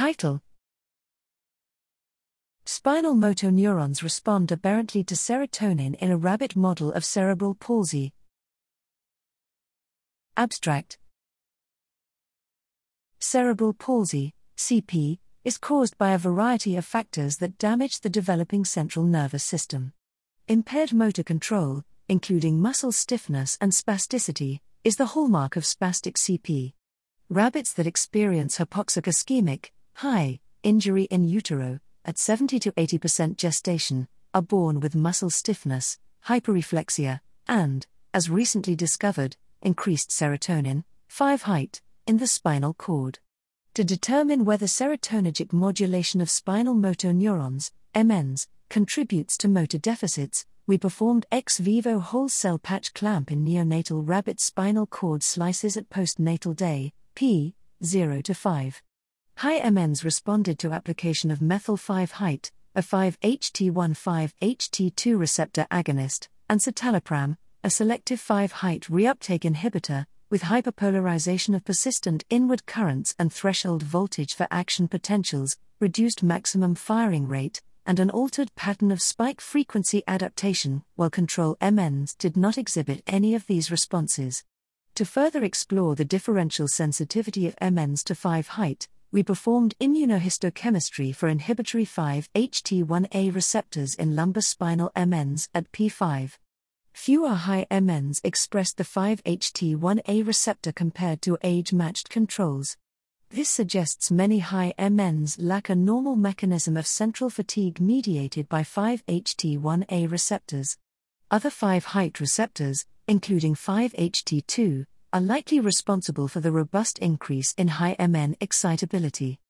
Title Spinal motor neurons respond aberrantly to serotonin in a rabbit model of cerebral palsy. Abstract Cerebral palsy, CP, is caused by a variety of factors that damage the developing central nervous system. Impaired motor control, including muscle stiffness and spasticity, is the hallmark of spastic CP. Rabbits that experience hypoxic ischemic, high, injury in utero, at 70 to 80% gestation, are born with muscle stiffness, hyperreflexia, and, as recently discovered, increased serotonin, 5 height, in the spinal cord. To determine whether serotonergic modulation of spinal motor neurons, MNs, contributes to motor deficits, we performed ex vivo whole cell patch clamp in neonatal rabbit spinal cord slices at postnatal day, p. 0 to 5. High MNs responded to application of methyl 5 height, a 5-HT1-5-HT2 receptor agonist, and citalopram, a selective 5 height reuptake inhibitor, with hyperpolarization of persistent inward currents and threshold voltage for action potentials, reduced maximum firing rate, and an altered pattern of spike frequency adaptation, while control MNs did not exhibit any of these responses. To further explore the differential sensitivity of MNs to 5 height, we performed immunohistochemistry for inhibitory 5-HT1A receptors in lumbar spinal MNs at P5. Fewer high MNs expressed the 5-HT1A receptor compared to age matched controls. This suggests many high MNs lack a normal mechanism of central fatigue mediated by 5-HT1A receptors. Other 5 height receptors, including 5-HT2, are likely responsible for the robust increase in high MN excitability.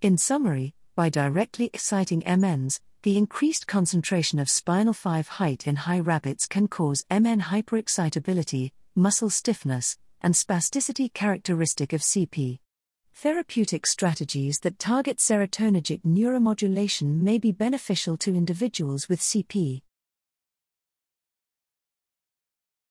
In summary, by directly exciting MNs, the increased concentration of spinal 5 height in high rabbits can cause MN hyperexcitability, muscle stiffness, and spasticity characteristic of CP. Therapeutic strategies that target serotonergic neuromodulation may be beneficial to individuals with CP.